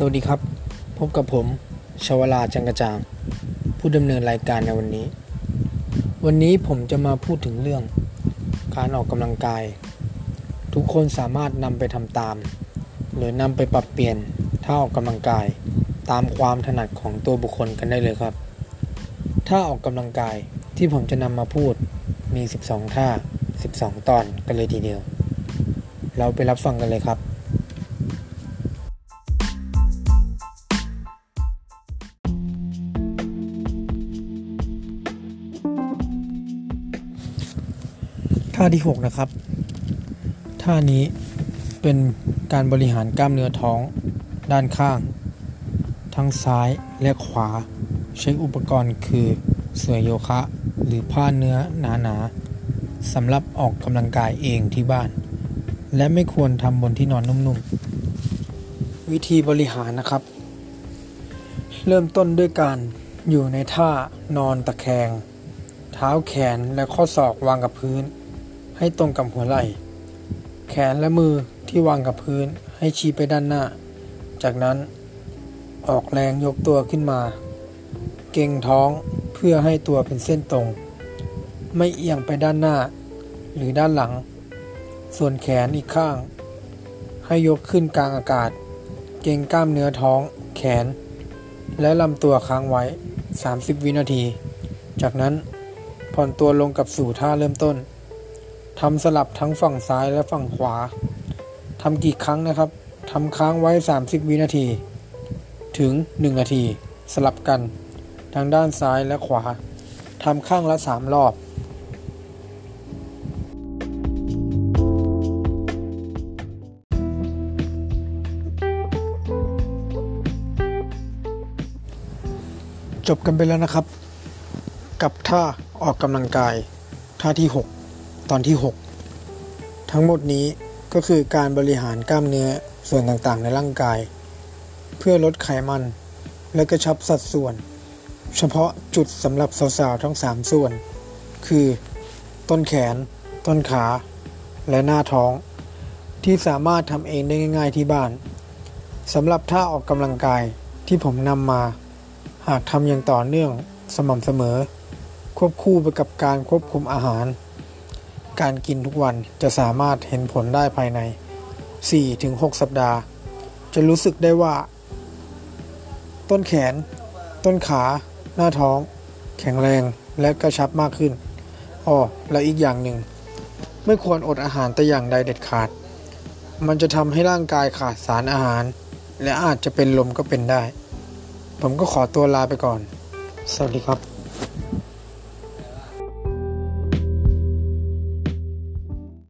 สวัสดีครับ พบกับผมชวลาจังกระจ่าง ผู้ดำเนินรายการในวันนี้ วันนี้ผมจะมาพูดถึงเรื่อง การออกกำลังกาย ทุกคนสามารถนำไปทำตาม หรือนำไปปรับเปลี่ยนท่าออกกำลังกาย ตามความถนัดของตัวบุคคลกันได้เลยครับท่าออกกำลังกายที่ผมจะนำมาพูดมี 12 ท่า 12 ตอนกันเลยทีเดียว เราไปรับฟังกันเลยครับ ท่าที่ 6 นะครับ ท่านี้เป็นการบริหารกล้ามเนื้อท้อง ด้านข้าง ทั้งซ้ายและขวา ใช้อุปกรณ์คือเสื่อโยคะ หรือผ้าเนื้อหนาๆสำหรับออกกำลังกายเองที่บ้าน และไม่ควรทำบนที่นอนนุ่มๆ วิธีบริหารนะครับ เริ่มต้นด้วยการอยู่ในท่านอนตะแคง เท้าแขนและข้อศอกวางกับพื้น ให้ตรงกับหัวไหล่ แขนและมือที่วางกับพื้นให้ชี้ไปด้านหน้า จากนั้นออกแรงยกตัวขึ้นมา เก่งท้องเพื่อให้ตัวเป็นเส้นตรง ไม่เอียงไปด้านหน้า หรือด้านหลัง ส่วนแขนอีกข้าง ให้ยกขึ้นกลางอากาศ เก่งกล้ามเนื้อท้อง แขน และลำตัวค้างไว้ 30 วินาที จากนั้นผ่อนตัวลงกับสู่ท่าเริ่มต้น ทำสลับทั้งฝั่งซ้ายและฝั่งขวาทำกี่ครั้งนะครับทำค้างไว้ 30 วินาที ถึง 1 นาที สลับกันทางด้านซ้ายและขวาทำข้างละ 3 รอบ จบกันไปแล้วนะครับ กับท่าออกกำลังกาย ท่าที่ 6 ตอนที่ 6 ทั้งหมดนี้ก็คือการบริหารกล้ามเนื้อส่วนต่างๆ ในร่างกาย เพื่อลดไขมัน และกระชับสัดส่วน เฉพาะจุดสำหรับสาวๆทั้ง 3 ส่วน คือ ต้นแขน ต้นขา และหน้าท้อง ที่สามารถทำเองได้ง่ายๆที่บ้านสำหรับท่าออกกำลังกายที่ผมนำมา หากทำอย่างต่อเนื่องสม่ำเสมอ ควบคู่ไปกับการควบคุมอาหาร การกินทุกวันจะสามารถเห็นผลได้ภายใน 4-6 สัปดาห์ จะรู้สึกได้ว่า ต้นแขน ต้นขา หน้าท้อง แข็งแรงและกระชับมากขึ้นอ้อและอีกอย่างหนึ่ง ไม่ควรอดอาหารแต่อย่างใดเด็ดขาด มันจะทำให้ร่างกายขาดสารอาหาร และอาจจะเป็นลมก็เป็นได้ ผมก็ขอตัวลาไปก่อน สวัสดีครับ